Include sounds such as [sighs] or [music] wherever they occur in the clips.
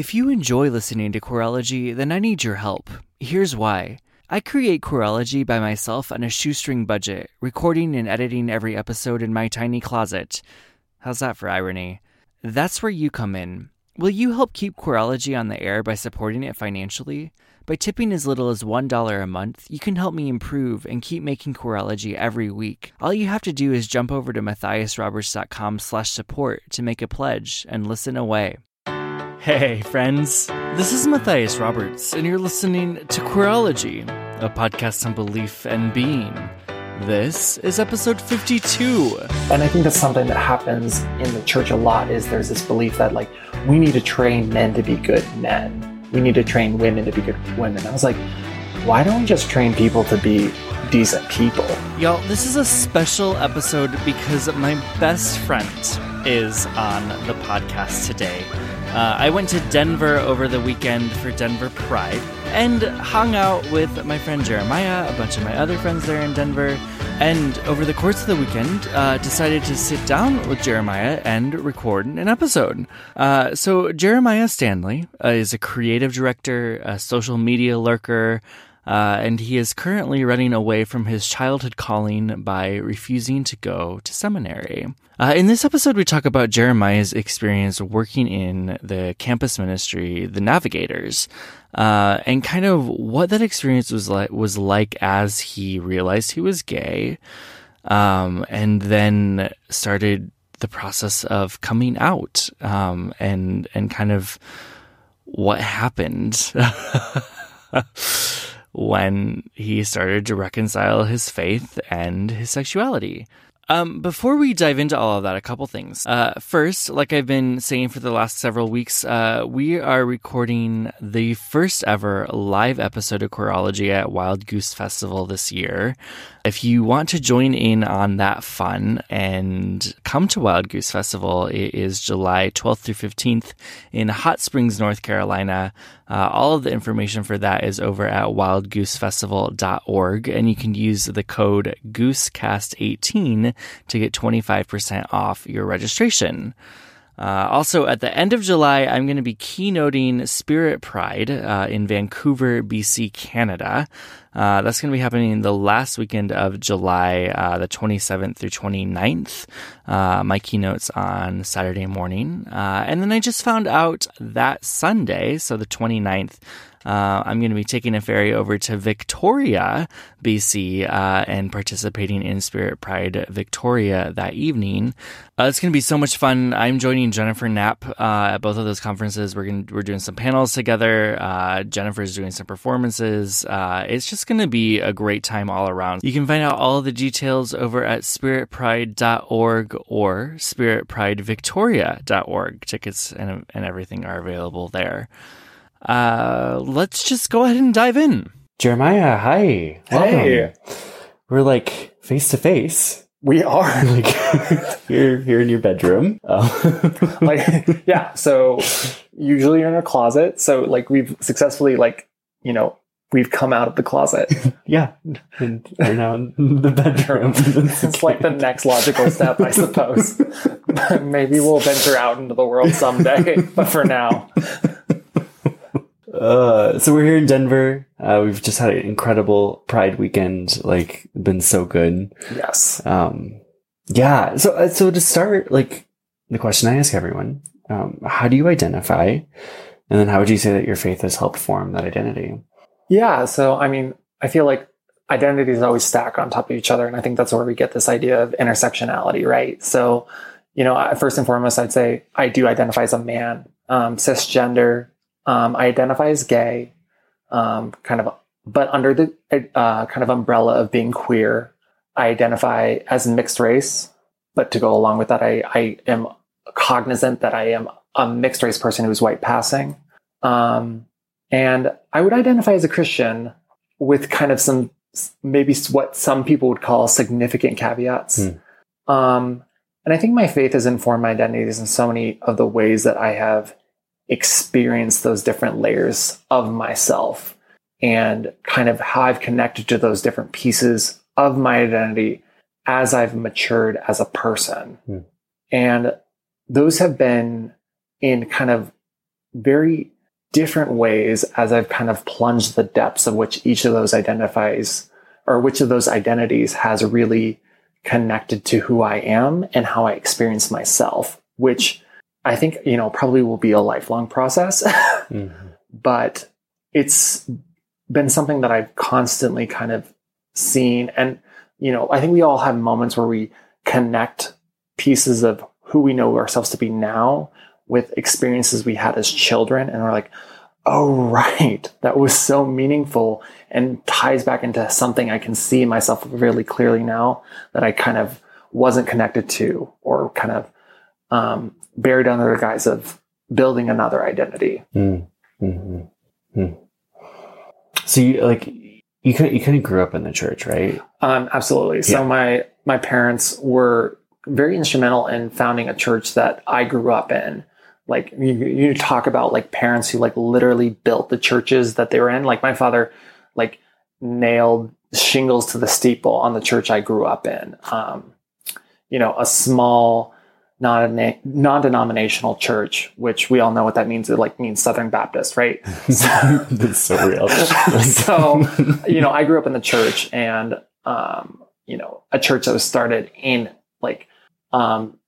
If you enjoy listening to Queerology, then I need your help. Here's why. I create Queerology by myself on a shoestring budget, recording and editing every episode in my tiny closet. How's that for irony? That's where you come in. Will you help keep Queerology on the air by supporting it financially? By tipping as little as $1 a month, you can help me improve and keep making Queerology every week. All you have to do is jump over to matthiasroberts.com slash support to make a pledge and listen away. Hey, friends. This is Matthias Roberts, and you're listening to Queerology, a podcast on belief and being. This is episode 52. And I think that's something that happens in the church a lot is there's this belief that like we need to train men to be good men. We need to train women to be good women. I was like, why don't we just train people to be decent people? Y'all, this is a special episode because my best friend is on the podcast today. Uh, I went to Denver over the weekend for Denver Pride and hung out with my friend Jeremiah, a bunch of my other friends there in Denver, and over the course of the weekend, uh, decided to sit down with Jeremiah and record an episode. Uh, so, Jeremiah Stanley uh, is a creative director, a social media lurker, uh, and he is currently running away from his childhood calling by refusing to go to seminary. Uh, in this episode, we talk about Jeremiah's experience working in the campus ministry, the Navigators, uh, and kind of what that experience was like was like as he realized he was gay, um, and then started the process of coming out, um, and and kind of what happened. [laughs] when he started to reconcile his faith and his sexuality. Um, before we dive into all of that, a couple things. Uh, first, like I've been saying for the last several weeks, uh, we are recording the first ever live episode of Queerology at Wild Goose Festival this year. If you want to join in on that fun and come to Wild Goose Festival, it is July 12th through 15th in Hot Springs, North Carolina. Uh, all of the information for that is over at wildgoosefestival.org, and you can use the code GooseCast18 to get 25% off your registration. Uh, also, at the end of July, I'm going to be keynoting Spirit Pride uh, in Vancouver, BC, Canada. Uh, that's going to be happening the last weekend of July, uh, the 27th through 29th. Uh, my keynote's on Saturday morning. Uh, and then I just found out that Sunday, so the 29th, uh, I'm going to be taking a ferry over to Victoria, BC, uh, and participating in Spirit Pride Victoria that evening. Uh, it's going to be so much fun. I'm joining Jennifer Knapp uh, at both of those conferences. We're going we're doing some panels together. Uh, Jennifer's doing some performances. Uh, it's just going to be a great time all around. You can find out all the details over at spiritpride.org or spiritpridevictoria.org. Tickets and and everything are available there uh, let's just go ahead and dive in. Jeremiah, hi. Welcome. Hey. We're like face to face. We are [laughs] Like here, here in your bedroom. Oh. [laughs] like yeah. So usually you're in a closet. So like we've successfully like you know we've come out of the closet. [laughs] yeah, and we're now in the bedroom. it's like the next logical step, I suppose. Maybe we'll venture out into the world someday, but for now, Uh, so we're here in Denver. Uh, we've just had an incredible Pride weekend. Like, been so good. yes. Um, yeah. So, uh, so to start, like the question I ask everyone, um, how do you identify? And then how would you say that your faith has helped form that identity? Yeah. So, I mean, I feel like identities always stack on top of each other. And I think that's where we get this idea of intersectionality, right? So, you know, first and foremost, I'd say I do identify as a man, um, cisgender. Um, I identify as gay, um, kind of, but under the uh, kind of umbrella of being queer. I identify as mixed race, but to go along with that, I, I am cognizant that I am a mixed race person who's white passing. Um, and I would identify as a Christian with kind of some maybe what some people would call significant caveats. Hmm. Um, and I think my faith has informed my identities in so many of the ways that I have experienced those different layers of myself and kind of how I've connected to those different pieces of my identity as I've matured as a person. Hmm. And those have been in kind of very different ways as I've kind of plunged the depths of which each of those identifies or which of those identities has really connected to who I am and how I experience myself, which I think, you know, probably will be a lifelong process. [laughs] mm-hmm. But it's been something that I've constantly kind of seen. And, you know, I think we all have moments where we connect pieces of who we know ourselves to be now with experiences we had as children. And we're like, oh, right, that was so meaningful and ties back into something I can see myself really clearly now that I kind of wasn't connected to or kind of um, buried under the guise of building another identity. Mm. Mm-hmm. Mm. So you like you kind of, you kind of grew up in the church, right? Um, absolutely. Yeah. So my my parents were very instrumental in founding a church that I grew up in. Like you, you talk about like parents who like literally built the churches that they were in. Like my father, like nailed shingles to the steeple on the church I grew up in. Um, you know, a small non-denominational church, which we all know what that means. It like means Southern Baptist, right? [laughs] [laughs] So, That's so real. [laughs] so, you know, I grew up in the church, and um, you know, a church that was started in like um,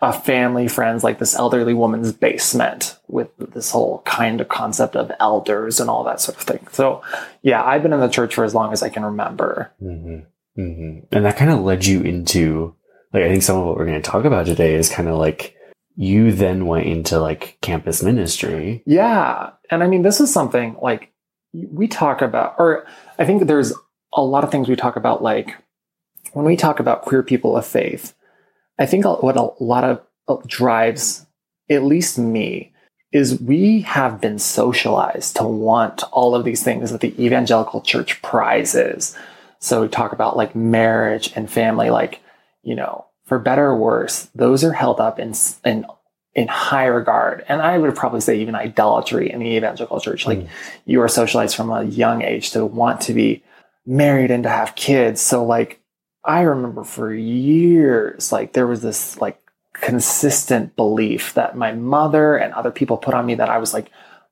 a family, friends, like this elderly woman's basement with this whole kind of concept of elders and all that sort of thing. So, yeah, I've been in the church for as long as I can remember. Mm-hmm. Mm-hmm. And that kind of led you into like I think some of what we're going to talk about today is kind of like you then went into like campus ministry. Yeah. And I mean, this is something like we talk about, or I think there's a lot of things we talk about, like when we talk about queer people of faith, I think what a lot of uh, drives, at least me, is we have been socialized to want all of these things that the evangelical church prizes. So we talk about like marriage and family, like you know, for better or worse, those are held up in in in high regard. And I would probably say even idolatry in the evangelical church. Like mm. you are socialized from a young age to want to be married and to have kids. So like I remember for years, like there was this like consistent belief that my mother and other people put on me that I was like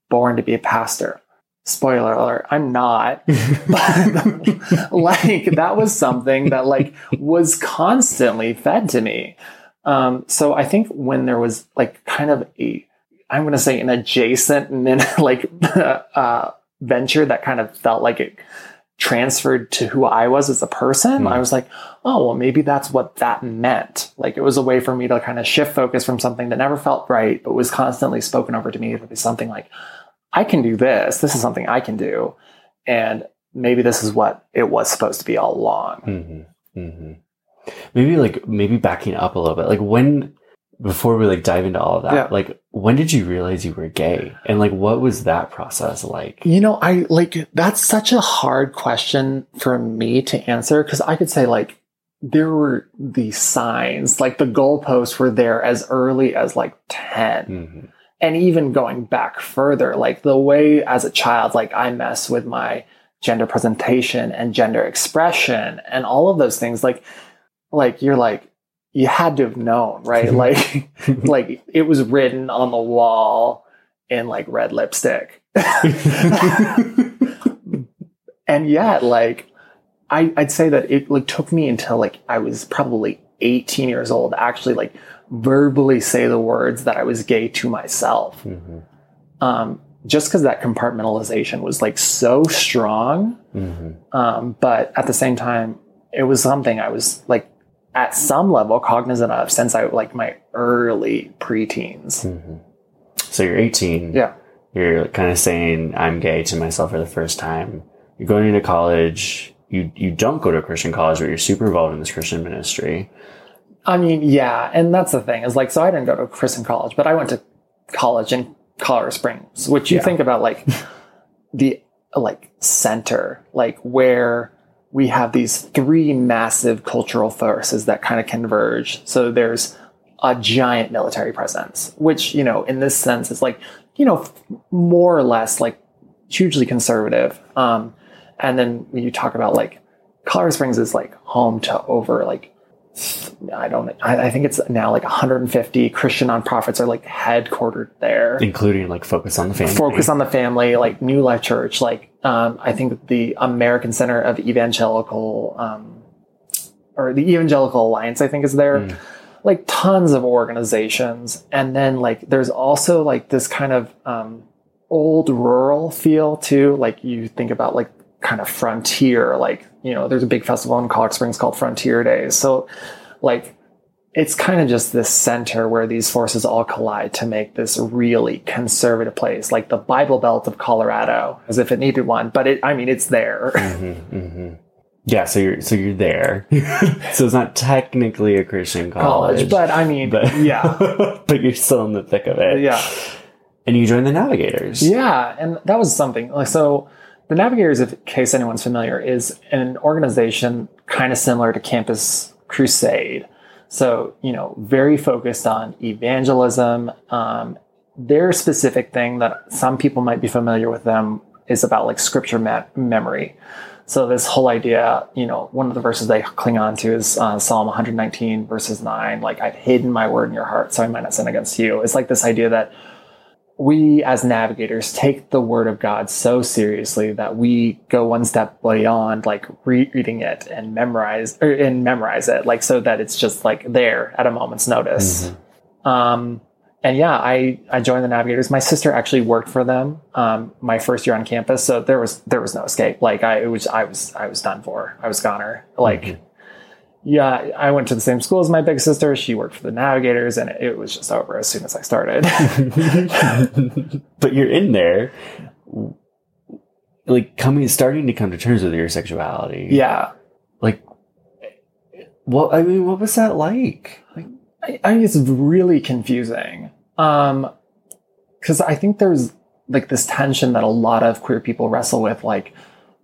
born to be a pastor spoiler alert i'm not. But [laughs] like that was something that like was constantly fed to me. Um, so i think when there was like kind of a i'm going to say an adjacent [laughs] like uh, venture that kind of felt like it transferred to who i was as a person mm. i was like oh well maybe that's what that meant. Like it was a way for me to kind of shift focus from something that never felt right but was constantly spoken over to me to be something like I can do this. This is something I can do. And maybe this is what it was supposed to be all along. Mm-hmm. Mm-hmm. Maybe like, maybe backing up a little bit, like when, before we like dive into all of that, yeah. like when did you realize you were gay? And like, what was that process like? You know, I like, that's such a hard question for me to answer because I could say like, there were these signs, like the goalposts were there as early as like 10. Mm-hmm and even going back further, like the way as a child, like I mess with my gender presentation and gender expression and all of those things, like, like you're like, you had to have known, right? Mm-hmm. like, [laughs] like it was written on the wall in like red lipstick. [laughs] and yet, like, I, I'd say that it like took me until like I was probably 18 years old actually like verbally say the words that I was gay to myself. Mm-hmm. Um, just because that compartmentalization was like so strong. Mm-hmm. Um, but at the same time, it was something I was like at some level cognizant of since I like my early preteens. Mm-hmm. So you're 18. Yeah. You're kind of saying I'm gay to myself for the first time. You're going into college. You you don't go to a Christian college, but you're super involved in this Christian ministry. I mean, yeah, and that's the thing is like, so I didn't go to Christian college, but I went to college in Colorado Springs, which you yeah. think about like [laughs] the like center, like where we have these three massive cultural forces that kind of converge. So there's a giant military presence, which you know, in this sense, is like you know, more or less like hugely conservative. Um, and then when you talk about like Colorado Springs is like home to over like I don't. I, I think it's now like 150 Christian nonprofits are like headquartered there. including like focus on the family. Focus on the family, like New Life Church, like um, I think the American Center of Evangelical, um, or the Evangelical Alliance, I think is there. Mm. Like tons of organizations, and then like there's also like this kind of um, old rural feel too. Like you think about like kind of frontier, like you know, there's a big festival in Colorado Springs called Frontier Days. So like it's kind of just this center where these forces all collide to make this really conservative place, like the Bible Belt of Colorado, as if it needed one. But it, I mean, it's there. Mm-hmm, mm-hmm. Yeah, so you're so you're there. [laughs] so it's not technically a Christian college, College, but I mean, but [laughs] yeah, but you're still in the thick of it. yeah, and you join the Navigators. yeah, and that was something. Like so, the Navigators, in case anyone's familiar, is an organization kind of similar to Campus Crusade. So you know, very focused on evangelism. Um, their specific thing that some people might be familiar with them is about like scripture me- memory. So this whole idea, you know, one of the verses they cling on to is uh, Psalm 119 verses nine. Like I've hidden my word in your heart, so I might not sin against you. It's like this idea that we as navigators take the word of God so seriously that we go one step beyond like reading it and memorize or, and memorize it, like so that it's just like there at a moment's notice. Um, and yeah, I, I joined the Navigators. My sister actually worked for them um, my first year on campus, so there was there was no escape. Like I it was I was I was done for. I was goner. Like Mhm. Yeah, I went to the same school as my big sister. She worked for the Navigators, and it, was just over as soon as I started. [laughs] but you're in there, like coming, starting to come to terms with your sexuality. yeah, Like, what? I mean, what was that like? Like, I, I think it's really confusing. Um, because I think there's like this tension that a lot of queer people wrestle with. Like,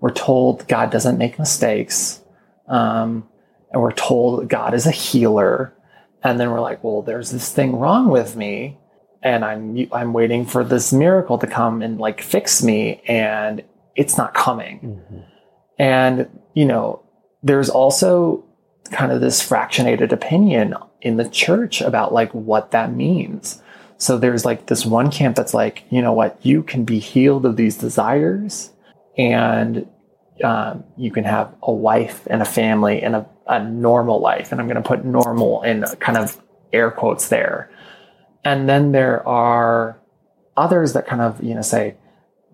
we're told God doesn't make mistakes, um, and we're told God is a healer, and then we're like, well, there's this thing wrong with me, and I'm I'm waiting for this miracle to come and like fix me, and it's not coming. Mm-hmm. And, you know, there's also kind of this fractionated opinion in the church about like what that means. So there's like this one camp that's like, you know what, you can be healed of these desires. And um, you can have a wife and a family and a, a normal life. And I'm going to put normal in kind of air quotes there. And then there are others that kind of, you know, say,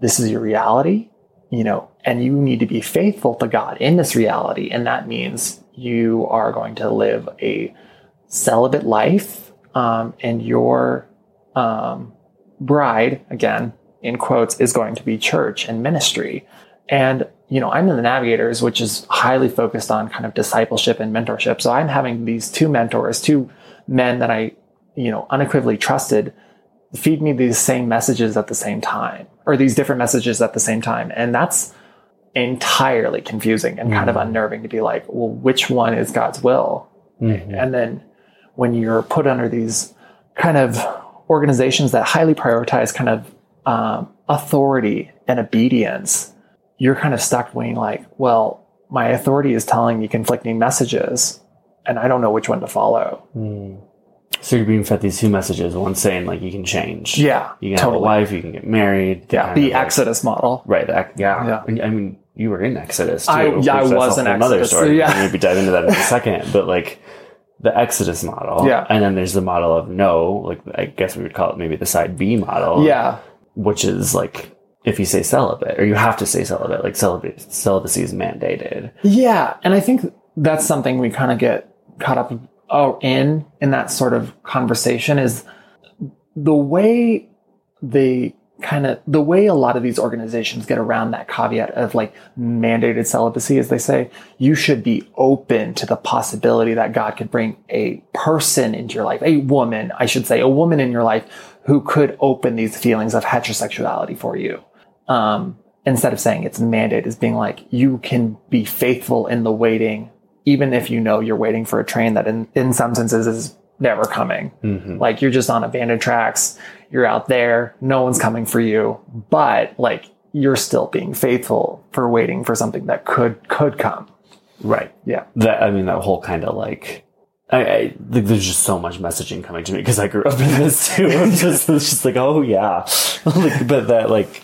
this is your reality you know, and you need to be faithful to God in this reality. And that means you are going to live a celibate life, um, and your um, bride, again, in quotes, is going to be church and ministry. And, you know, I'm in the Navigators, which is highly focused on kind of discipleship and mentorship. So I'm having these two mentors, two men that I, you know, unequivocally trusted feed me these same messages at the same time or these different messages at the same time and that's entirely confusing and kind of unnerving to be like well which one is god's will Mhm. and then when you're put under these kind of organizations that highly prioritize kind of um, authority and obedience you're kind of stuck being like well my authority is telling me conflicting messages and i don't know which one to follow Mm. So you're being fed these two messages. One saying like you can change. yeah You can totally have a wife. You can get married. yeah the like- exodus model Right. The, yeah. Yeah. I mean, you were in Exodus too. I- yeah, I was in whole nother Exodus, story. yeah. Maybe dive into that in a [laughs] second. But like the Exodus model. Yeah. And then there's the model of no, like I guess we would call it maybe the side B model. yeah Which is like if you say celibate or you have to say celibate, like celibate, celibacy is mandated. Yeah, and I think that's something we kind of get caught up oh, in in that sort of conversation is the way they kind of the way a lot of these organizations get around that caveat of like mandated celibacy is they say you should be open to the possibility that God could bring a person into your life, a woman, I should say, a woman in your life who could open these feelings of heterosexuality for you um, instead of saying it's mandated, is being like you can be faithful in the waiting, even if you know you're waiting for a train that in, in some senses is never coming. Mm-hmm. Like you're just on abandoned tracks, you're out there, no one's coming for you, but like you're still being faithful for waiting for something that could could come. Right. Yeah. That I mean that whole kind of like I, I like, there's just so much messaging coming to me because I grew up in this too. [laughs] I'm just, it's just like, oh yeah, [laughs] like, but that like,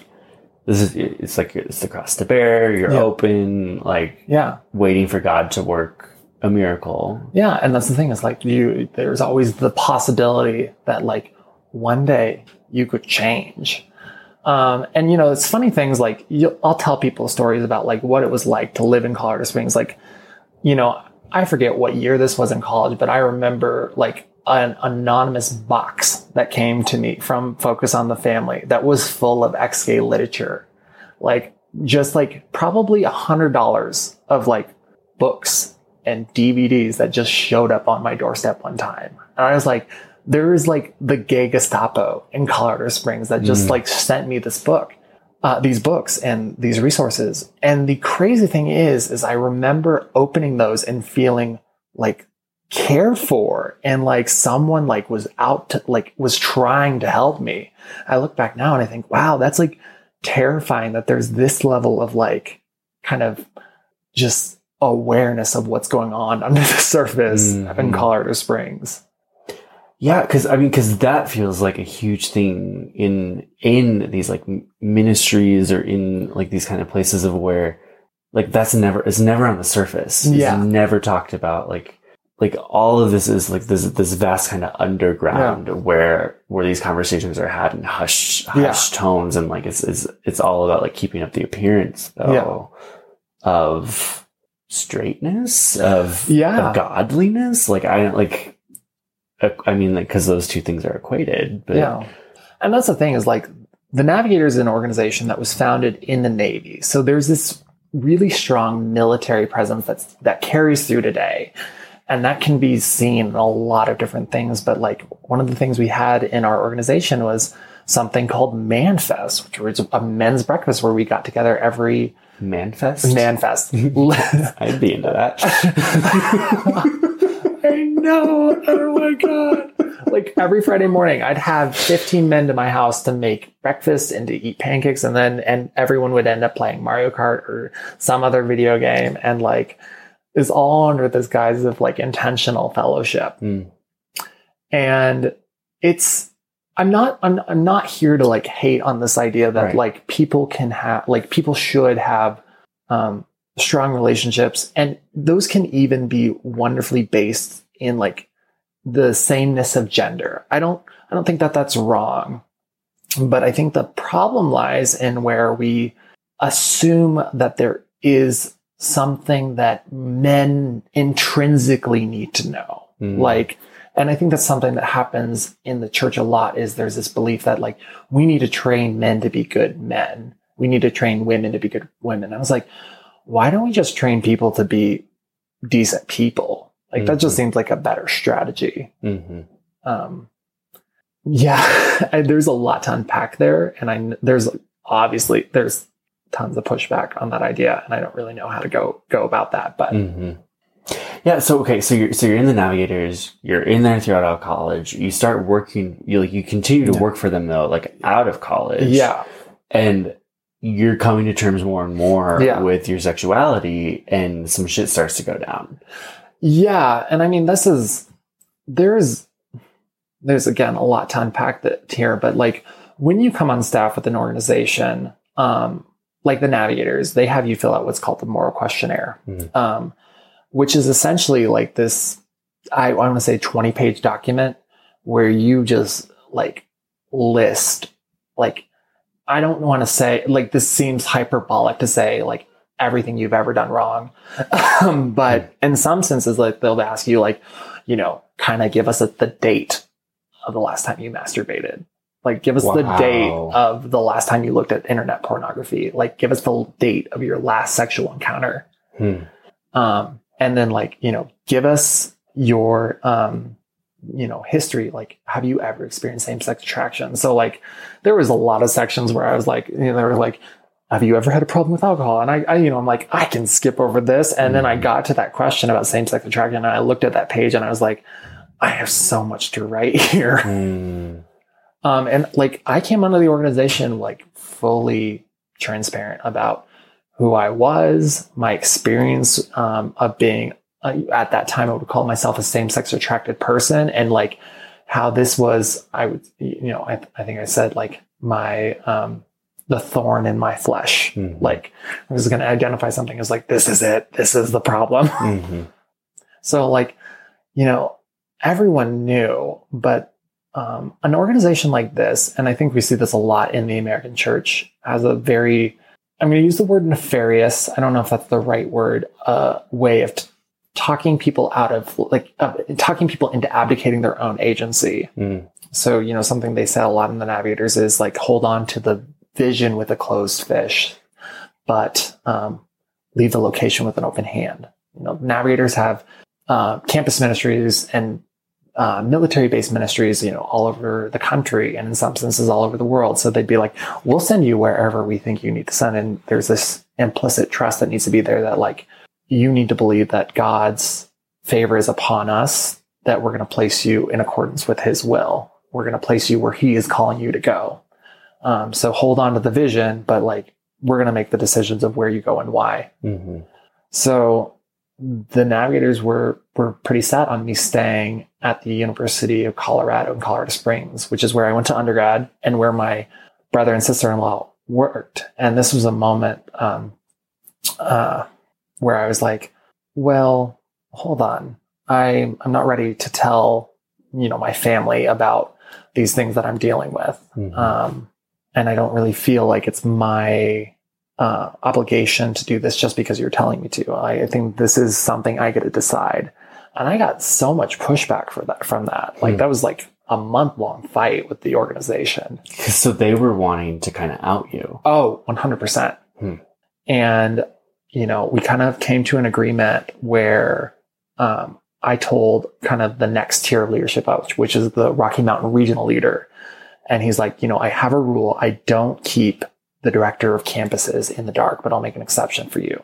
this is it's like it's the cross to bear. You're Yeah. open, like Yeah. waiting for God to work a miracle. Yeah, and that's the thing is like you there's always the possibility that like one day you could change. Um, and you know, it's funny things like you, I'll tell people stories about like what it was like to live in Colorado Springs. Like, you know, I forget what year this was in college, but I remember like an anonymous box that came to me from Focus on the Family that was full of ex-gay literature, like just like probably a hundred dollars of like books and DVDs that just showed up on my doorstep one time. And I was like, there is like the gay Gestapo in Colorado Springs that just Mm. like sent me this book, uh, these books and these resources. And the crazy thing is, is I remember opening those and feeling like cared for and like someone like was out to like was trying to help me. I look back now and I think, wow, that's like terrifying that there's this level of like kind of just awareness of what's going on [laughs] under the surface in Mhm. Colorado Springs. Yeah, because I mean, because that feels like a huge thing in in these like ministries or in like these kind of places of where like that's never it's never on the surface. It's Yeah. never talked about. Like like all of this is like this this vast kind of underground where where these conversations are had in hushed Yeah. tones and like it's it's it's all about like keeping up the appearance though of straightness of Yeah. of godliness. Like I like. I mean, like, because those two things are equated. But yeah. And that's the thing is like the Navigator is an organization that was founded in the Navy. So there's this really strong military presence that's that carries through today. And that can be seen in a lot of different things. But like one of the things we had in our organization was something called Manfest, which was a men's breakfast where we got together every Manfest? Manfest. [laughs] I'd be into that. [laughs] Know. Oh my god. Like every Friday morning, I'd have 15 men to my house to make breakfast and to eat pancakes, and then and everyone would end up playing Mario Kart or some other video game, and like is all under this guise of like intentional fellowship. Mm. And it's I'm not I'm, I'm not here to like hate on this idea that Right. like people can have like people should have um strong relationships and those can even be wonderfully based in like the sameness of gender. I don't I don't think that that's wrong. But I think the problem lies in where we assume that there is something that men intrinsically need to know. Mm. Like and I think that's something that happens in the church a lot is there's this belief that like we need to train men to be good men. We need to train women to be good women. I was like, why don't we just train people to be decent people? Like that just Mhm. seems like a better strategy. hmm Um, yeah, [laughs] I- there's a lot to unpack there, and I there's obviously there's tons of pushback on that idea, and I don't really know how to go go about that. But hmm Yeah. So okay. So you're so you're in the Navigators. You're in there throughout all college. You start working. You like you continue to Yeah. work for them though, like out of college. yeah, And you're coming to terms more and more Yeah. with your sexuality, and some shit starts to go down. Yeah, and I mean this is there's there's again a lot to unpack that here, but like when you come on staff with an organization, um, like the Navigators, they have you fill out what's called the moral questionnaire, Mhm. um, which is essentially like this. I, I want to say twenty page document where you just like list like I don't want to say like this seems hyperbolic to say like everything you've ever done wrong. [laughs] um, but in some senses, like they'll ask you like, you know, kind of give us a, the date of the last time you masturbated. Like give us the date of the last time you looked at internet pornography. Like give us the date of your last sexual encounter. Hmm. Um, and then like, you know, give us your, um, you know, history. Like, have you ever experienced same sex attraction? So like, there was a lot of sections where I was like, you know, they were like, have you ever had a problem with alcohol? And I, I you know, I'm like, I can skip over this. And then I Mhm. got to that question about same sex attraction and I looked at that page and I was like, I have so much to write [laughs] here. Hmm. Um, and like I came onto the organization like fully transparent about who I was, my experience um, of being uh, at that time, I would call myself a same sex attracted person. And like how this was, I would, you know, I, I think I said like my, um, the thorn in my flesh. Mhm. Like I was going to identify something as like, this is it. This is the problem. [laughs] Mhm. So like, you know, everyone knew, but um, an organization like this, and I think we see this a lot in the American church, has a very, I'm going to use the word nefarious. I don't know if that's the right word, uh, way of t- talking people out of like uh, talking people into abdicating their own agency. Mm. So, you know, something they say a lot in the navigators is like hold on to the vision with a closed fish, but um, leave the location with an open hand. You know, navigators have uh, campus ministries and uh, military based ministries, you know, all over the country and in some senses all over the world. So they'd be like, we'll send you wherever we think you need to send. And there's this implicit trust that needs to be there that like you need to believe that God's favor is upon us, that we're going to place you in accordance with his will. We're going to place you where he is calling you to go. Um, so hold on to the vision, but like we're going to make the decisions of where you go and why. Mhm. So the navigators were were pretty set on me staying at the University of Colorado in Colorado Springs, which is where I went to undergrad and where my brother and sister in law worked. And this was a moment um, uh, where I was like, "Well, hold on, I I'm not ready to tell you know my family about these things that I'm dealing with." Mhm. um, and I don't really feel like it's my uh, obligation to do this just because you're telling me to. I, I think this is something I get to decide, and I got so much pushback for that from that. Like Hmm. that was like a month long fight with the organization. [laughs] So they were wanting to kind of out you. Oh, 100 percent. Hmm. And you know, we kind of came to an agreement where um, I told kind of the next tier of leadership, which is the Rocky Mountain regional leader. And he's like, you know, I have a rule. I don't keep the director of campuses in the dark, but I'll make an exception for you.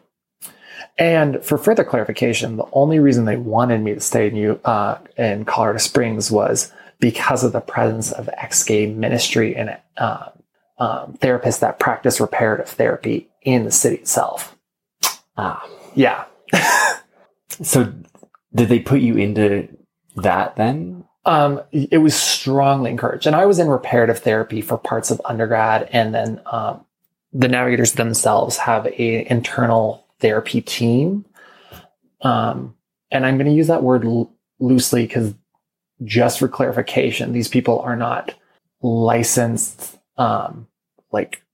And for further clarification, the only reason they wanted me to stay in you uh, in Colorado Springs was because of the presence of ex-gay ministry and uh, um, therapists that practice reparative therapy in the city itself. Ah. Yeah, [laughs] So did they put you into that then? Um, it was strongly encouraged. And I was in reparative therapy for parts of undergrad, and then um, the navigators themselves have a internal therapy team. Um, and I'm going to use that word l- loosely because just for clarification, these people are not licensed um, like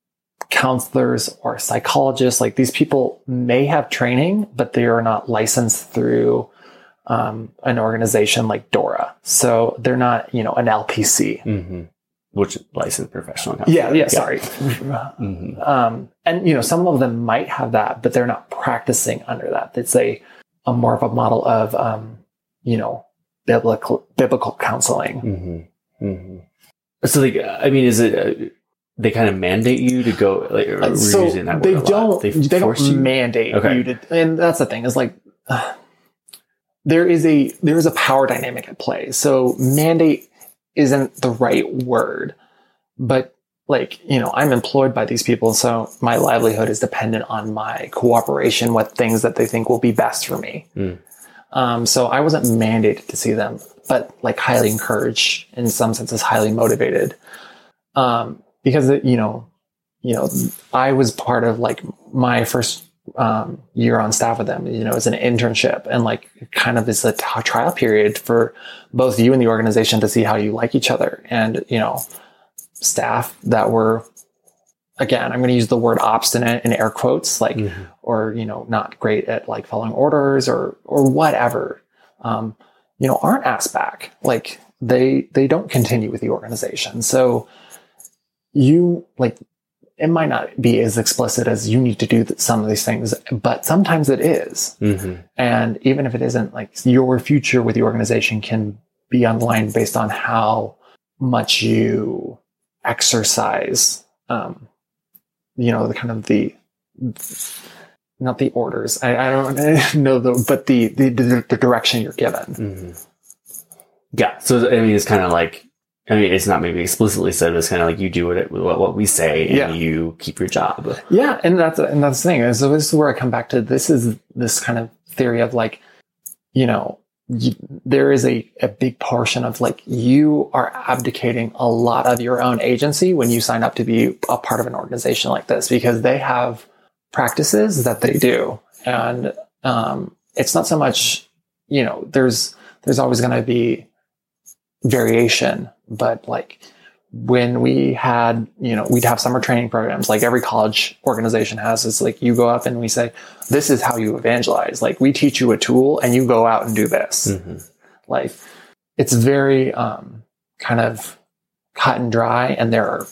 counselors or psychologists. Like these people may have training, but they are not licensed through um, an organization like DORA. So they're not, you know, an LPC. Mm-hmm. Which licensed professional. Yeah, yeah, counselor. sorry. Mhm. um, and you know, some of them might have that, but they're not practicing under that. It's a, a more of a model of, um, you know, biblical biblical counseling. Mm-hmm. Mm-hmm. So, like, I mean, is it uh, they kind of mandate you to go? Like, Uh, so using that they don't They, they, force don't you? mandate Okay. you to and that's the thing is like uh, there is a there is a power dynamic at play. So mandate isn't the right word but like you know i'm employed by these people so my livelihood is dependent on my cooperation with things that they think will be best for me. Mm. um, so i wasn't mandated to see them but like highly encouraged in some senses highly motivated. Um, because you know you know, I was part of like my first um, year on staff with them, you know, as an internship and like kind of as a t- trial period for both you and the organization to see how you like each other. And, you know, staff that were, again, I'm going to use the word obstinate in air quotes, like, Mhm. or, you know, not great at like following orders or, or whatever, um, you know, aren't asked back. Like they, they don't continue with the organization. So you like, it might not be as explicit as you need to do some of these things, but sometimes it is. Mhm. And even if it isn't, like your future with the organization can be online based on how much you exercise, um, you know, the kind of the, not the orders. I, I don't [laughs] know the, but the, the, the, direction you're given. Mhm. Yeah. So I mean, it's kind of like. I mean, it's not maybe explicitly said, but it's kind of like you do what, it, what what we say, and Yeah. you keep your job. Yeah, and that's and that's the thing. And so this is where I come back to. This is this kind of theory of like you know, you, there is a, a big portion of like you are abdicating a lot of your own agency when you sign up to be a part of an organization like this because they have practices that they do and um, it's not so much you know there's there's always going to be variation but like when we had, you know, we'd have summer training programs like every college organization has. It's like you go up and we say, this is how you evangelize. Like we teach you a tool and you go out and do this. Mm-hmm. Like it's very um, kind of cut and dry, and there are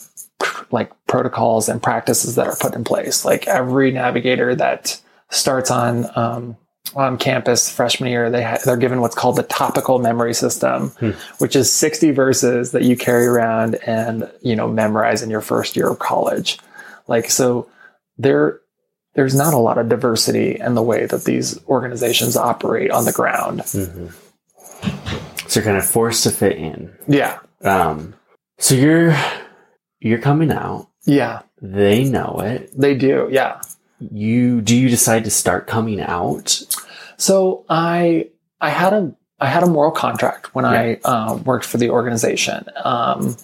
like protocols and practices that are put in place. Like every navigator that starts on um, on campus freshman year, they ha- they're given what's called the topical memory system, hmm. which is 60 verses that you carry around and, you know, memorize in your first year of college. Like, so there, there's not a lot of diversity in the way that these organizations operate on the ground. Mm-hmm. So you're kind of forced to fit in. Yeah. Um, so you're, you're coming out. Yeah. They know it. They do. Yeah you do you decide to start coming out? So I I had a I had a moral contract when yeah. I uh, worked for the organization, um,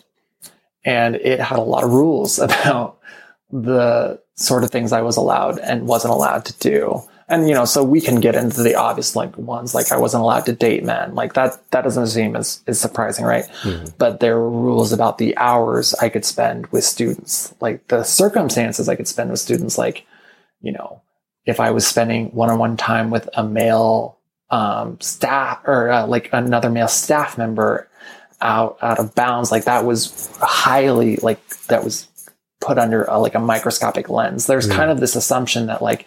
and it had a lot of rules [laughs] about the sort of things I was allowed and wasn't allowed to do. And you know, so we can get into the obvious like ones, like I wasn't allowed to date men. Like that that doesn't seem as, as surprising, right? Mm-hmm. But there were rules about the hours I could spend with students, like the circumstances I could spend with students, like you know, if I was spending one-on-one time with a male um, staff or uh, like another male staff member out out of bounds, like that was highly like that was put under a, like a microscopic lens. There's mm. kind of this assumption that like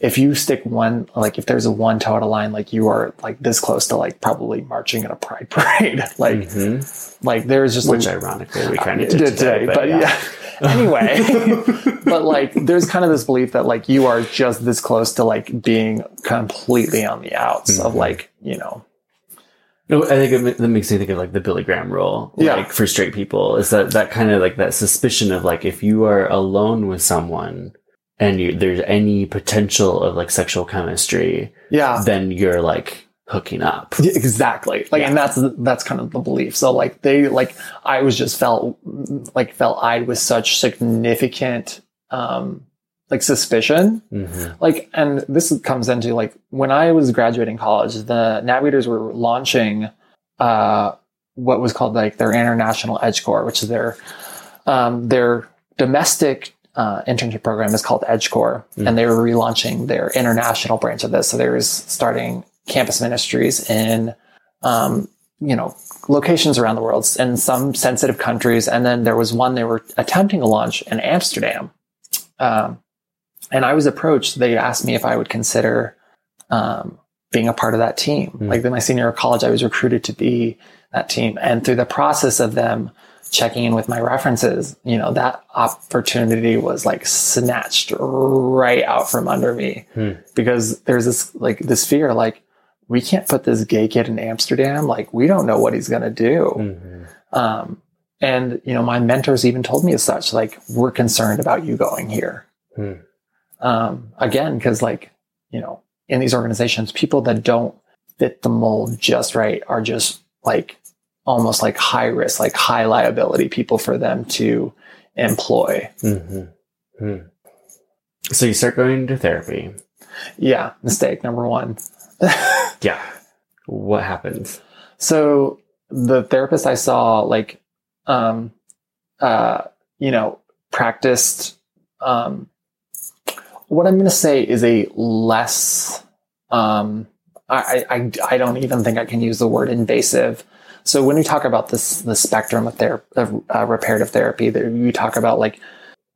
if you stick one like if there's a one toe out of line, like you are like this close to like probably marching in a pride [laughs] parade. like mm-hmm. like there's just like which ironically we kind of did today, today but, but yeah. yeah [laughs] anyway [laughs] but like there's kind of this belief that like you are just this close to like being completely on the outs mm-hmm. of like you know no, I think it, that makes me think of like the Billy Graham rule, yeah. like for straight people, is that that kind of like that suspicion of like if you are alone with someone and you, there's any potential of like sexual chemistry, yeah, then you're like hooking up. Exactly. Like, yeah. and that's, that's kind of the belief. So like they, like, I was just felt, like felt eyed with such significant, um, like suspicion. Mm-hmm. Like, and this comes into like when I was graduating college, the navigators were launching, uh, what was called like their international edge corps, which is their, um, their domestic uh, internship program is called Edge Corps, mm. and they were relaunching their international branch of this. So they was starting campus ministries in, um, you know, locations around the world in some sensitive countries. And then there was one they were attempting to launch in Amsterdam. Um, and I was approached. They asked me if I would consider um, being a part of that team. Mm. Like in my senior year of college, I was recruited to be that team. And through the process of them checking in with my references, you know, that opportunity was like snatched right out from under me mm. because there's this like this fear, like, we can't put this gay kid in Amsterdam. Like, we don't know what he's going to do. Mm-hmm. Um, and, you know, my mentors even told me as such, like, we're concerned about you going here. Mm. Um, again, because, like, you know, in these organizations, people that don't fit the mold just right are just like almost like high risk, like high liability people for them to employ. Mm-hmm. Mm. So you start going to therapy. Yeah, mistake number one. [laughs] yeah. What happens? So the therapist I saw, like, um, uh, you know, practiced, um, what I'm going to say is a less, um, I, I, I don't even think I can use the word invasive. So when we talk about this, the spectrum of, ther- of uh, reparative therapy, that you talk about like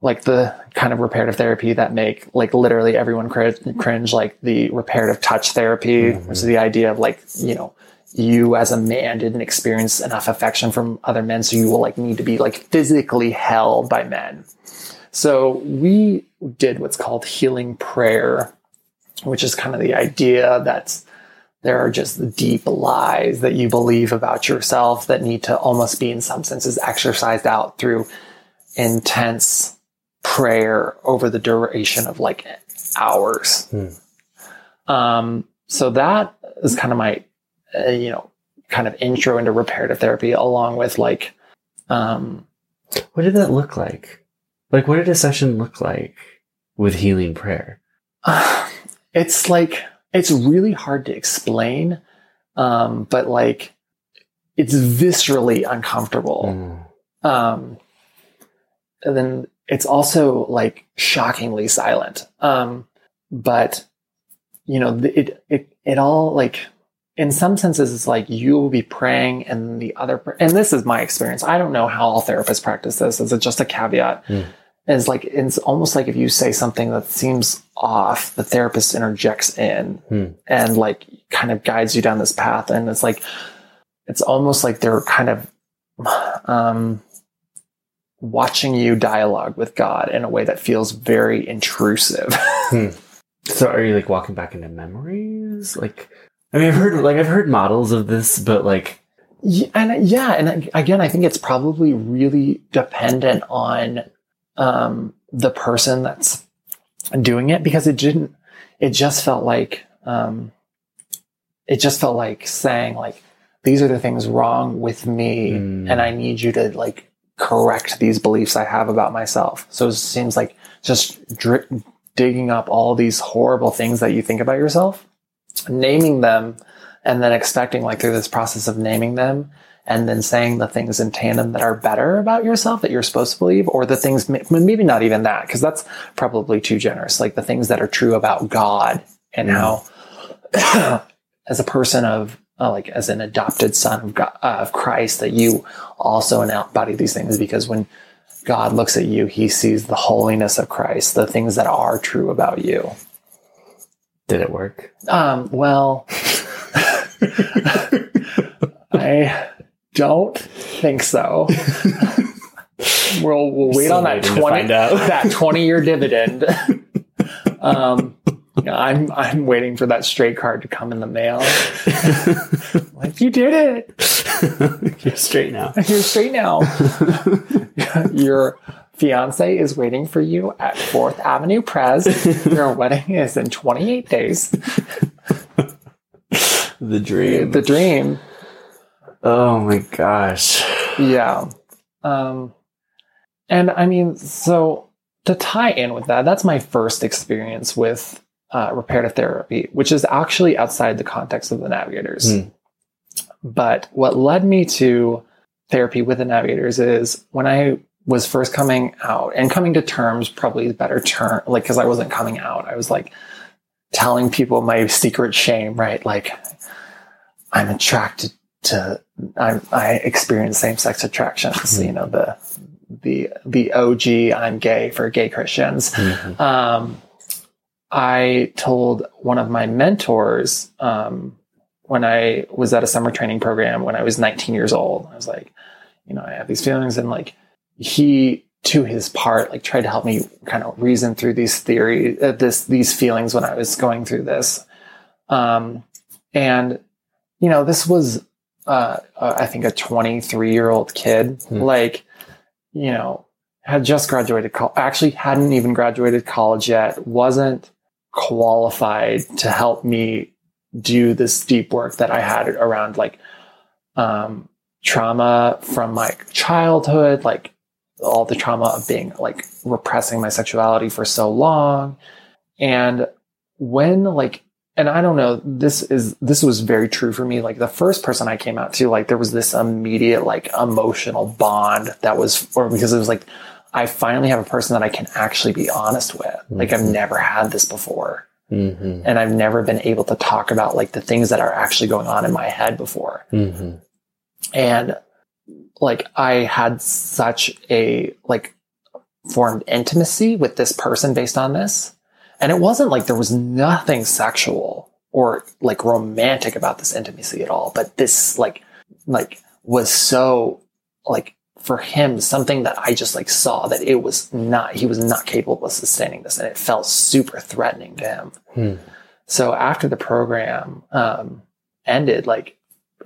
like the kind of reparative therapy that make like literally everyone cringe, like the reparative touch therapy, mm-hmm. which is the idea of like, you know, you as a man didn't experience enough affection from other men. So you will like need to be like physically held by men. So we did what's called healing prayer, which is kind of the idea that there are just the deep lies that you believe about yourself that need to almost be in some senses exercised out through intense prayer over the duration of like hours. Hmm. Um, so that is kind of my, uh, you know, kind of intro into reparative therapy, along with like, um, What did that look like? Like, what did a session look like with healing prayer? [sighs] it's like it's really hard to explain, um, but like it's viscerally uncomfortable. Mm. um, and then it's also like shockingly silent. Um, but you know, it it it all like in some senses it's like you will be praying and the other and this is my experience. I don't know how all therapists practice this. Is it just a caveat. Hmm. It's like it's almost like if you say something that seems off, the therapist interjects in Hmm. and like kind of guides you down this path. And it's like it's almost like they're kind of um, watching you dialogue with God in a way that feels very intrusive. [laughs] So, are you like walking back into memories? Like, I mean, I've heard like I've heard models of this, but like, yeah, and yeah, and again, I think it's probably really dependent on um, the person that's doing it because it didn't. It just felt like um, it just felt like saying like these are the things wrong with me, Mm. and I need you to like correct these beliefs I have about myself. So it seems like just dri- digging up all these horrible things that you think about yourself, naming them, and then expecting like through this process of naming them and then saying the things in tandem that are better about yourself that you're supposed to believe, or the things maybe not even that because that's probably too generous. Like the things that are true about God and mm. how, [coughs] as a person of uh, like as an adopted son of God, uh, of Christ, that you also embody these things because when God looks at you, He sees the holiness of Christ, the things that are true about you. did it work? Um, well, I don't think so. We'll, we'll wait on that 20, that 20 year dividend. [laughs] Um, I'm I'm waiting for that straight card to come in the mail. [laughs] like you did it. [laughs] You're straight now. [laughs] You're straight now. Your fiance is waiting for you at Fourth Avenue Pres. Your wedding is in 28 days. The dream. The dream. oh my gosh. Yeah. Um, and I mean, so to tie in with that, that's my first experience with uh, reparative therapy, which is actually outside the context of the navigators. Hmm. But what led me to therapy with the navigators is when I was first coming out and coming to terms, probably better term, like, cause I wasn't coming out. I was like telling people my secret shame, right? Like, I'm attracted to, I'm, I experience same sex attractions, you know, the, the, the OG, I'm gay for gay Christians. Mhm. Um, I told one of my mentors um, when I was at a summer training program when I was 19 years old. I was like, you know, I have these feelings, and like he, to his part, like tried to help me kind of reason through these theories, uh, this these feelings when I was going through this. Um, and you know, this was, uh, uh, I think, a 23 year old kid, Hmm. like, you know, had just graduated, col- actually hadn't even graduated college yet, wasn't qualified to help me do this deep work that I had around like um, trauma from my childhood, like all the trauma of being like repressing my sexuality for so long. And when like, and I don't know, this is, this was very true for me. Like the first person I came out to, like there was this immediate like emotional bond that was, or because it was like, I finally have a person that I can actually be honest with. Like I've never had this before Mhm. and I've never been able to talk about like the things that are actually going on in my head before. Mhm. And like I had such a like formed intimacy with this person based on this. And it wasn't like there was nothing sexual or like romantic about this intimacy at all, but this like like was so like for him something that I just like saw that it was not he was not capable of sustaining this and it felt super threatening to him. Hmm. So after the program um, ended, like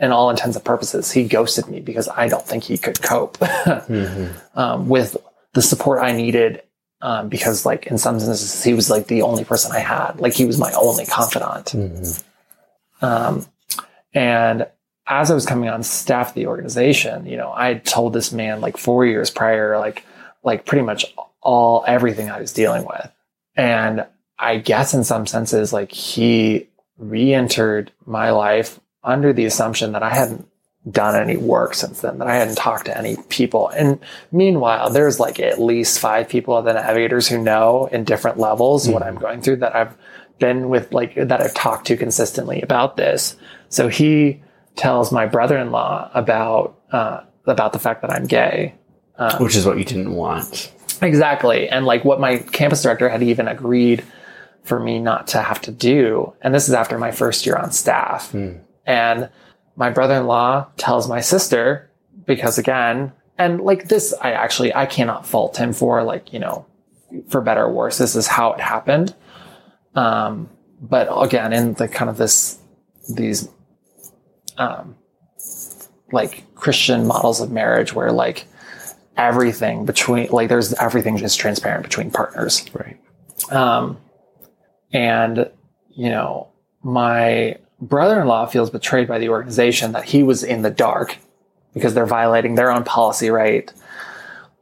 in all intents and purposes, he ghosted me because I don't think he could cope [laughs] Mhm. um, with the support I needed. Um, because like in some instances, he was like the only person I had. Like he was my only confidant. Mhm. Um, and as I was coming on staff of the organization, you know, I had told this man like four years prior, like, like pretty much all everything I was dealing with. And I guess in some senses, like he re-entered my life under the assumption that I hadn't done any work since then, that I hadn't talked to any people. And meanwhile, there's like at least five people at the navigators who know in different levels mm-hmm. what I'm going through that I've been with, like that I've talked to consistently about this. So he tells my brother-in-law about, uh, about the fact that I'm gay. Um, Which is what you didn't want. Exactly. And like what my campus director had even agreed for me not to have to do. And this is after my first year on staff. Mm. And my brother-in-law tells my sister because again, and like this, I actually, I cannot fault him for like, you know, for better or worse, this is how it happened. Um, but again, in the kind of this, these, um, like Christian models of marriage where like everything between, like there's everything just transparent between partners. Right. Um, and, you know, my brother-in-law feels betrayed by the organization that he was in the dark because they're violating their own policy, right?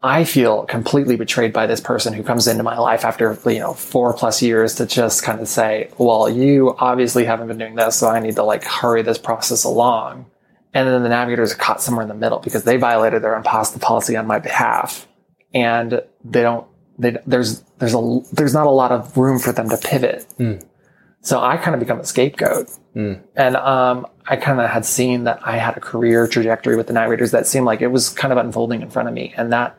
I feel completely betrayed by this person who comes into my life after, you know, four plus years to just kind of say, well, you obviously haven't been doing this, so I need to like hurry this process along. And then the navigators are caught somewhere in the middle because they violated their own policy on my behalf. And they don't, they, there's, there's a, there's not a lot of room for them to pivot. Mm. So I kind of become a scapegoat. Mm. And um, I kind of had seen that I had a career trajectory with the Navigators that seemed like it was kind of unfolding in front of me. And that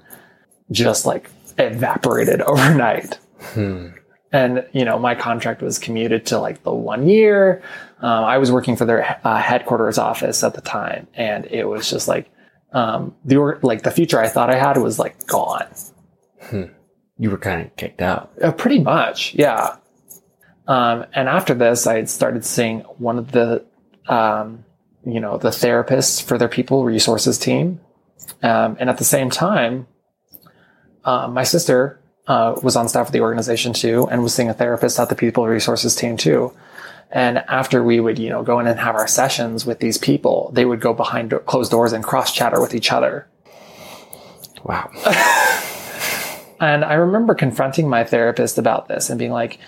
just like evaporated [laughs] overnight. Hmm. And, you know, my contract was commuted to like the one year. Um, I was working for their uh, headquarters office at the time. And it was just like, um, the, like the future I thought I had was like gone. Hmm. You were kind of kicked out. Uh, pretty much. Yeah. Um, and after this, I had started seeing one of the, um, you know, the therapists for their people resources team. Um, and at the same time, uh, my sister uh, was on staff of the organization too, and was seeing a therapist at the people resources team too. And after we would, you know, go in and have our sessions with these people, they would go behind closed doors and cross chatter with each other. Wow. [laughs] and I remember confronting my therapist about this and being like,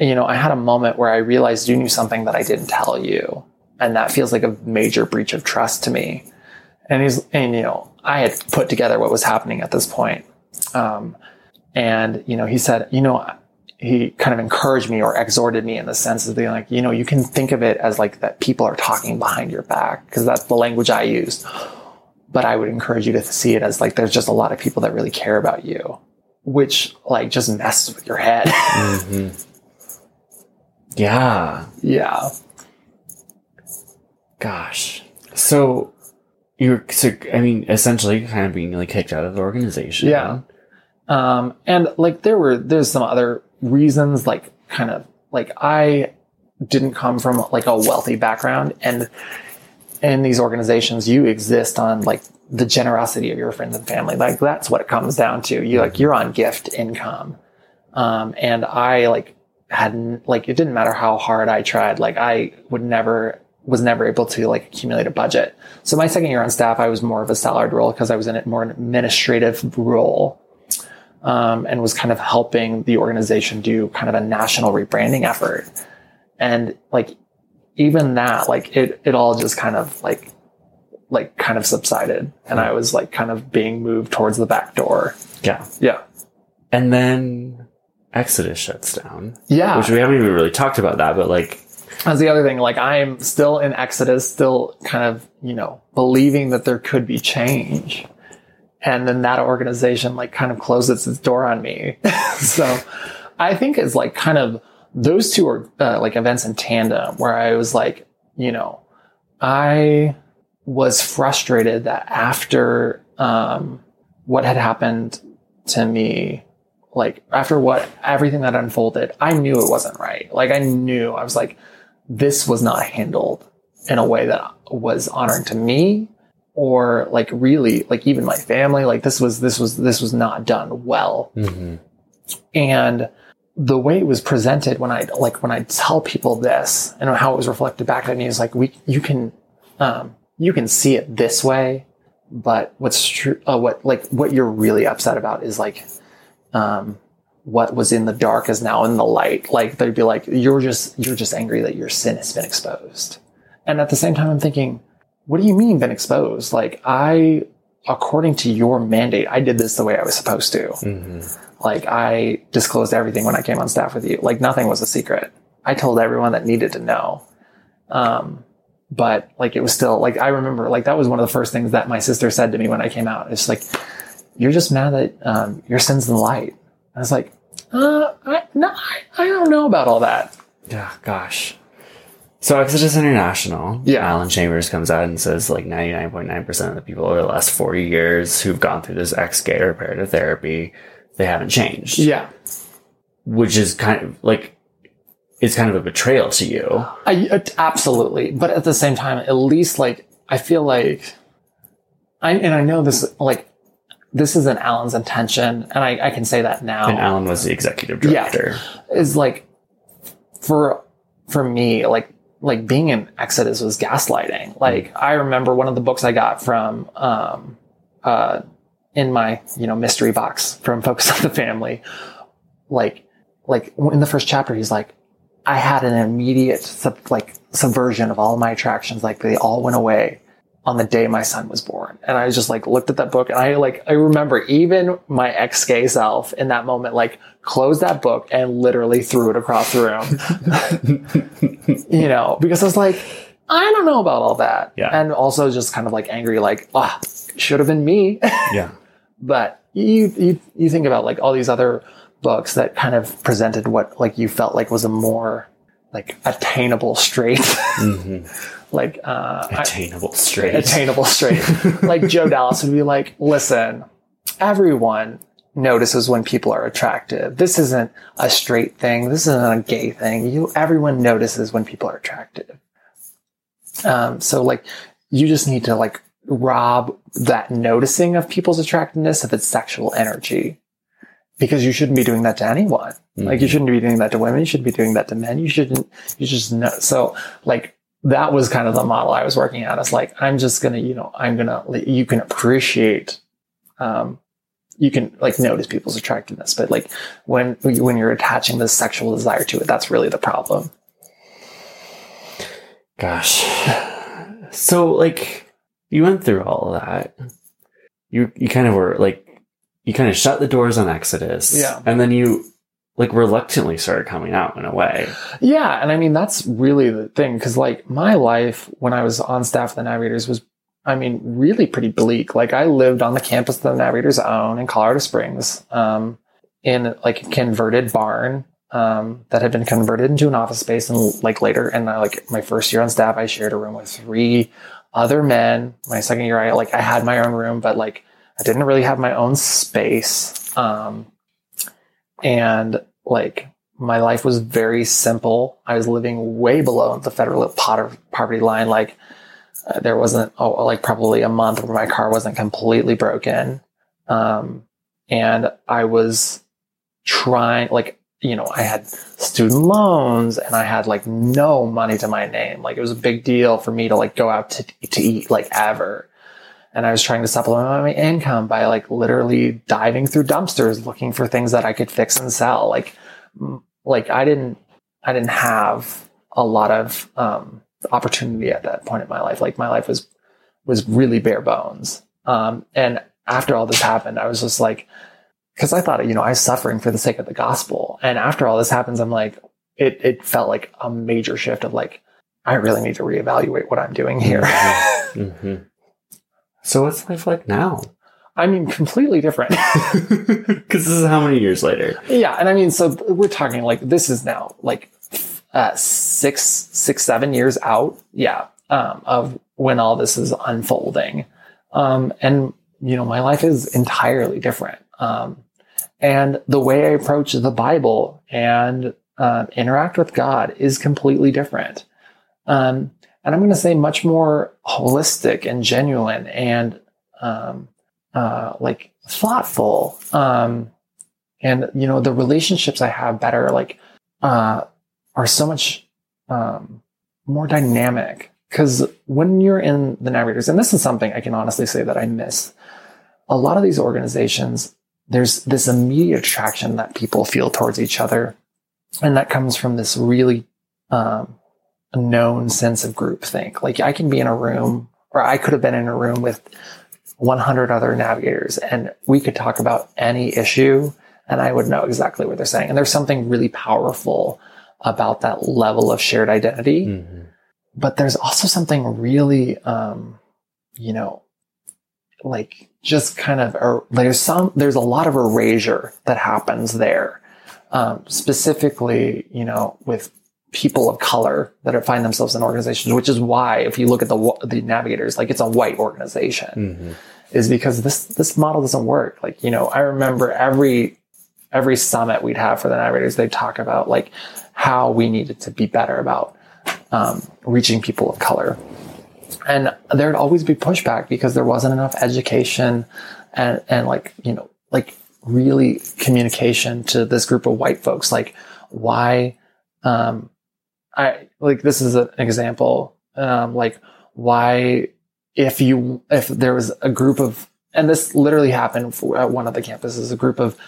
you know, I had a moment where I realized you knew something that I didn't tell you. And that feels like a major breach of trust to me. And he's, and, you know, I had put together what was happening at this point. Um, and, you know, he said, you know, he kind of encouraged me or exhorted me in the sense of being like, you know, you can think of it as like that people are talking behind your back because that's the language I used. But I would encourage you to see it as like there's just a lot of people that really care about you, which like just messes with your head. [laughs] mm-hmm. Yeah. Yeah. Gosh. So you're I mean essentially kind of being like kicked out of the organization. Yeah. Um and like there were there's some other reasons like kind of like I didn't come from like a wealthy background and in these organizations you exist on like the generosity of your friends and family. Like that's what it comes down to. You like you're on gift income. Um and I like hadn't like it didn't matter how hard I tried. Like I would never was never able to like accumulate a budget. So my second year on staff, I was more of a salaried role because I was in a more administrative role. Um, and was kind of helping the organization do kind of a national rebranding effort. And like, even that, like it, it all just kind of like, like kind of subsided. And I was like kind of being moved towards the back door. Yeah. Yeah. And then Exodus shuts down. Yeah. Which we haven't even really talked about that, but like. That's the other thing. Like I'm still in Exodus, still kind of, you know, believing that there could be change. And then that organization like kind of closes its door on me. [laughs] so I think it's like kind of those two are uh, like events in tandem where I was like, you know, I was frustrated that after um, what had happened to me like after what everything that unfolded, I knew it wasn't right. Like I knew I was like, this was not handled in a way that was honoring to me or like really like even my family. Like this was this was this was not done well. Mm-hmm. And the way it was presented when I like when I tell people this and how it was reflected back at me is like we you can um, you can see it this way, but what's true uh, what like what you're really upset about is like um, what was in the dark is now in the light. Like they'd be like you're just you're just angry that your sin has been exposed, and at the same time I'm thinking, what do you mean been exposed? Like I according to your mandate, I did this the way I was supposed to. Mm-hmm. Like I disclosed everything when I came on staff with you. Like nothing was a secret. I told everyone that needed to know. Um, but like it was still like I remember like that was one of the first things that my sister said to me when I came out. It's like you're just mad that um, your sin's in the light. I was like, uh, I, no, I, I don't know about all that. Yeah, gosh. So Exodus International, Yeah. Alan Chambers comes out and says like 99.9% of the people over the last 40 years who've gone through this ex-gay reparative therapy, they haven't changed. Yeah, Which is kind of like, it's kind of a betrayal to you. I, absolutely. But at the same time, at least like I feel like I and I know this like this isn't Alan's intention, and I, I can say that now. And Alan was the executive Yeah. director. is like for for me like like being in exodus was gaslighting like i remember one of the books i got from um uh in my you know mystery box from focus on the family like like in the first chapter he's like i had an immediate sub, like subversion of all of my attractions like they all went away on the day my son was born. And i just like looked at that book and i like i remember even my ex-gay self in that moment like closed that book and literally threw it across the room. [laughs] You know because i was like i don't know about all that. Yeah. and also just kind of like angry like ah should have been me. [laughs] Yeah. but you, you you think about like all these other books that kind of presented what like you felt like was a more like attainable straight hmm [laughs] like uh Attainable straight. attainable straight. [laughs] like Joe Dallas would be like, listen, everyone notices when people are attractive. This isn't a straight thing. This isn't a gay thing. You, everyone notices when people are attractive. Um, so like, you just need to like rob that noticing of people's attractiveness of its sexual energy. Because you shouldn't be doing that to anyone. Like you shouldn't be doing that to women. You shouldn't be doing that to men. You shouldn't, you just know. So like, that was kind of the model I was working at. It's like, I'm just going to, you know, I'm going to, you can appreciate, um, you can like notice people's attractiveness, but like when, when you're attaching this sexual desire to it, that's really the problem. Gosh. So like you went through all of that. You you kind of were like you kind of shut the doors on Exodus. Yeah. And then you like reluctantly started coming out in a way. Yeah. And I mean, that's really the thing. Cause like my life when I was on staff of the Navigators was, I mean, really pretty bleak. Like I lived on the campus that the Navigators own in Colorado Springs, um, in like a converted barn, um, that had been converted into an office space. And like later, and I, like my first year on staff, I shared a room with three other men. My second year, I like, I had my own room, but like I didn't really have my own space. Um, and like my life was very simple. I was living way below the federal poverty line. Like uh, there wasn't oh, like probably a month where my car wasn't completely broken. Um, and I was trying like, you know, I had student loans and I had like no money to my name. Like it was a big deal for me to like go out to, to eat like ever. And I was trying to supplement my income by like literally diving through dumpsters looking for things that I could fix and sell. Like, like I didn't, I didn't have a lot of um, opportunity at that point in my life. Like my life was was really bare bones. Um, and after all this happened, I was just like, because I thought, you know, I was suffering for the sake of the gospel. And after all this happens, I'm like, it it felt like a major shift of like, I really need to reevaluate what I'm doing here. hmm [laughs] So what's life like now? I mean, completely different. [laughs] [laughs] Because this is how many years later? yeah, and I mean, so we're talking like this is now like uh, six, six, seven years out. Yeah, um, of when all this is unfolding, um, and you know, my life is entirely different. Um, and the way I approach the Bible and uh, interact with God is completely different. Um, and I'm going to say much more holistic and genuine and um, uh, like thoughtful. Um, and you know the relationships I have better like uh, are so much um, more dynamic because when you're in the navigators, and this is something I can honestly say that I miss. A lot of these organizations, there's this immediate attraction that people feel towards each other, and that comes from this really um, known sense of groupthink. Like I can be in a room, or I could have been in a room with 100 other navigators, and we could talk about any issue and I would know exactly what they're saying. And there's something really powerful about that level of shared identity. Mm-hmm. But there's also something really, um, you know, like just kind of, er, there's some, there's a lot of erasure that happens there. Um, specifically, you know, with people of color that are, find themselves in organizations, which is why if you look at the, the navigators, like it's a white organization. Mm-hmm is because this this model doesn't work. Like, you know, I remember every every summit we'd have for the navigators, they'd talk about like how we needed to be better about um, reaching people of color. And there'd always be pushback because there wasn't enough education and, and like, you know, like really communication to this group of white folks. Like why, um, I like, this is an example, um, like why if you, if there was a group of, and this literally happened at one of the campuses, a group of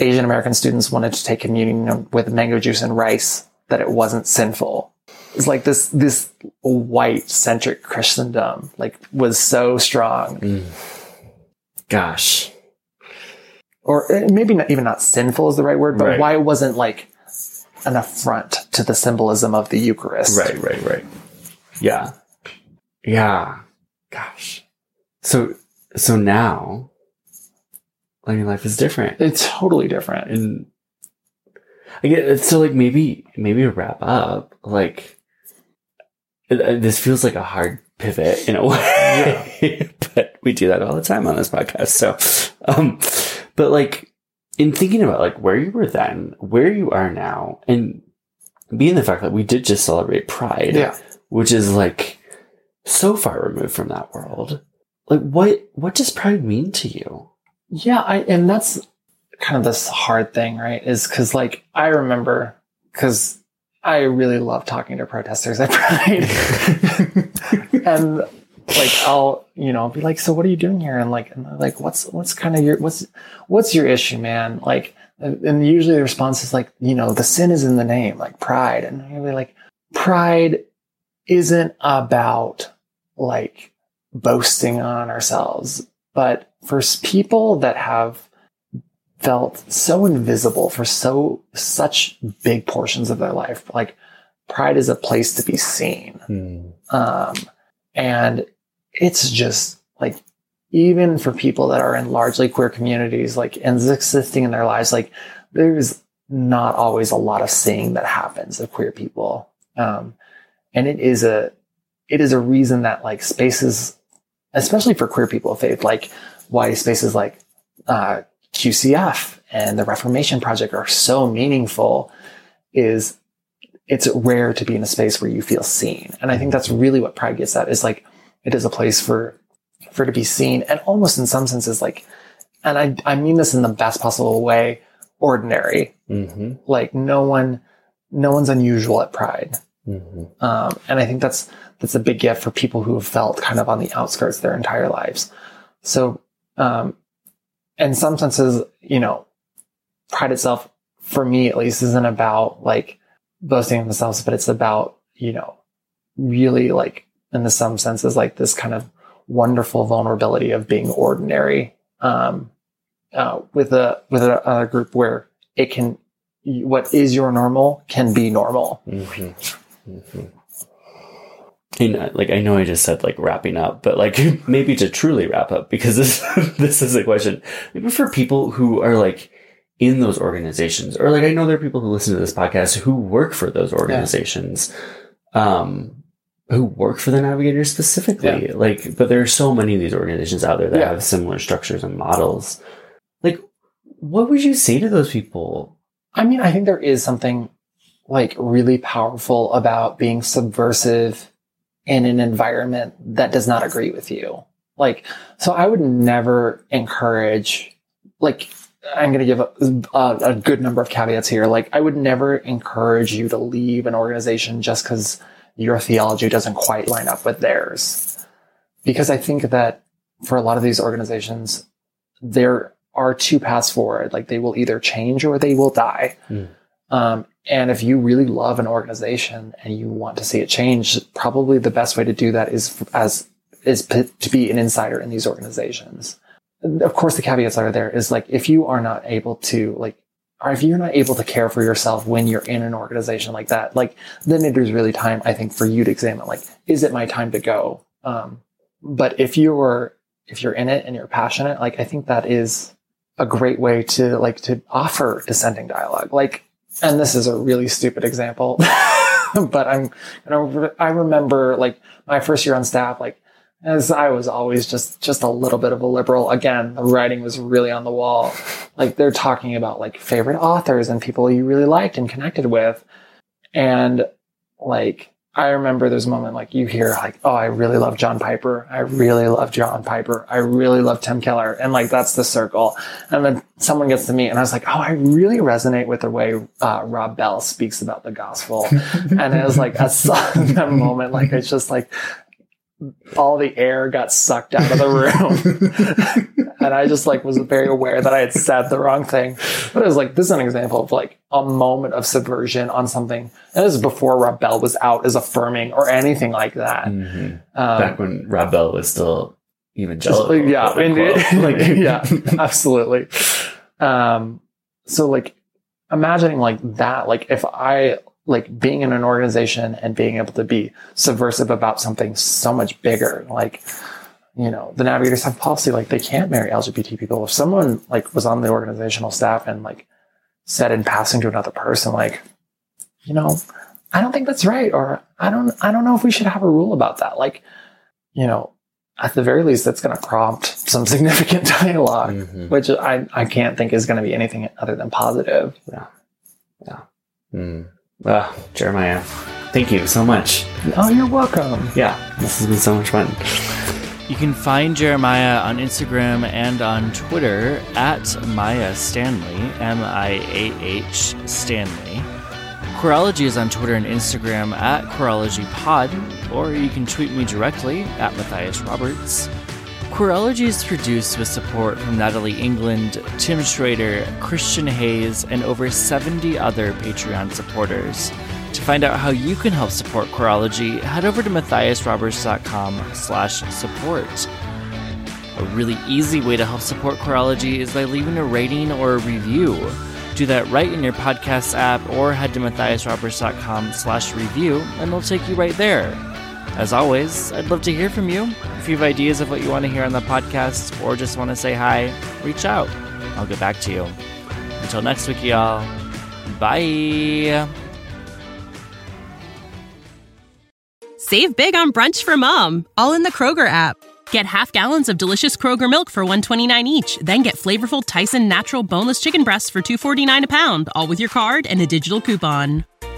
Asian American students wanted to take communion with mango juice and rice, that it wasn't sinful. It's like this this white centric Christendom like was so strong. Mm. Gosh. Or eh, maybe not even not sinful is the right word, but right. why it wasn't like an affront to the symbolism of the Eucharist. Right, right, right. Yeah. Yeah. Gosh. So so now learning life is different. It's totally different. And I get it's so like maybe maybe to wrap up, like this feels like a hard pivot in a way, yeah. [laughs] but we do that all the time on this podcast. So, um, but like in thinking about like where you were then, where you are now, and being the fact that we did just celebrate Pride, yeah. which is like so far removed from that world. Like what what does Pride mean to you? Yeah, I and that's kind of this hard thing, right? Is because like I remember because I really love talking to protesters at [laughs] Pride, [laughs] and like I'll you know be like, so what are you doing here? And like and like what's what's kind of your what's what's your issue, man? Like and usually the response is like you know the sin is in the name, like pride, and I'll be like pride isn't about like boasting on ourselves, but for people that have felt so invisible for so such big portions of their life, like pride is a place to be seen. Mm. Um, and it's just like even for people that are in largely queer communities, like and existing in their lives, like there's not always a lot of seeing that happens of queer people. Um, and it is a it is a reason that like spaces, especially for queer people of faith, like why spaces like uh, QCF and the Reformation Project are so meaningful is it's rare to be in a space where you feel seen. And I think that's really what Pride gets at is like, it is a place for, for to be seen and almost in some senses like, and I, I mean this in the best possible way, ordinary. Mm-hmm. Like no one, no one's unusual at Pride. Mm-hmm. Um, and I think that's, that's a big gift for people who have felt kind of on the outskirts their entire lives. So um, in some senses, you know, pride itself, for me at least, isn't about like boasting of themselves, but it's about, you know, really like in the some senses, like this kind of wonderful vulnerability of being ordinary, um, uh, with a, with a, a, group where it can, what is your normal can be normal. Mm-hmm. Mm-hmm and like I know I just said like wrapping up, but like [laughs] maybe to truly wrap up because this [laughs] this is a question maybe for people who are like in those organizations or like I know there are people who listen to this podcast who work for those organizations, yeah. um, who work for the navigators specifically. Yeah. Like, but there are so many of these organizations out there that yeah. have similar structures and models. Like, what would you say to those people? I mean, I think there is something like really powerful about being subversive in an environment that does not agree with you. Like, so I would never encourage, like, I'm going to give a, a, a, good number of caveats here. Like, I would never encourage you to leave an organization just because your theology doesn't quite line up with theirs. Because I think that for a lot of these organizations, there are two paths forward. Like, they will either change or they will die. Mm. Um, and if you really love an organization and you want to see it change, probably the best way to do that is as is p- to be an insider in these organizations. Of course, the caveats are there is like if you are not able to like, or if you're not able to care for yourself when you're in an organization like that, like then it is really time I think for you to examine like, is it my time to go? Um, but if you're if you're in it and you're passionate, like I think that is a great way to like to offer dissenting dialogue. Like and this is a really stupid example, [laughs] but I'm, you know, I remember like my first year on staff, like as I was always just, just a little bit of a liberal. Again, the writing was really on the wall. Like they're talking about like favorite authors and people you really liked and connected with. And like, I remember there's a moment like you hear like, oh, I really love John Piper. I really love John Piper. I really love Tim Keller. And like, that's the circle. And then someone gets to me and I was like, oh, I really resonate with the way uh, Rob Bell speaks about the gospel. [laughs] and it was like a [laughs] that moment, like, it's just like, all the air got sucked out of the room. [laughs] and I just like was very aware that I had said the wrong thing. But it was like, this is an example of like a moment of subversion on something. And this is before Rob Bell was out as affirming or anything like that. Mm-hmm. Um, Back when Rob Bell was still evangelical. Just, yeah. And, [laughs] like, [laughs] yeah, absolutely. Um, so like imagining like that, like if I like being in an organization and being able to be subversive about something so much bigger. Like, you know, the navigators have policy like they can't marry LGBT people. If someone like was on the organizational staff and like said in passing to another person, like, you know, I don't think that's right, or I don't, I don't know if we should have a rule about that. Like, you know, at the very least, that's going to prompt some [laughs] significant dialog mm-hmm. which I, I can't think is going to be anything other than positive. Yeah. Yeah. Mm. Uh, Jeremiah, thank you so much. Oh, you're welcome. Yeah, this has been so much fun. You can find Jeremiah on Instagram and on Twitter at Miah Stanley, M I A H Stanley. Queerology is on Twitter and Instagram at QueerologyPod, or you can tweet me directly at Matthias Roberts. Queerology is produced with support from Natalie England, Tim Schrader, Christian Hayes, and over 70 other Patreon supporters. To find out how you can help support Queerology, head over to matthiasroberts.com slash support. A really easy way to help support Queerology is by leaving a rating or a review. Do that right in your podcast app or head to matthiasroberts.com slash review and it'll take you right there. As always, I'd love to hear from you. If you have ideas of what you want to hear on the podcast or just want to say hi, reach out. I'll get back to you. Until next week, y'all. Bye. Save big on brunch for mom, all in the Kroger app. Get half gallons of delicious Kroger milk for 129 each, then get flavorful Tyson natural boneless chicken breasts for 249 a pound, all with your card and a digital coupon.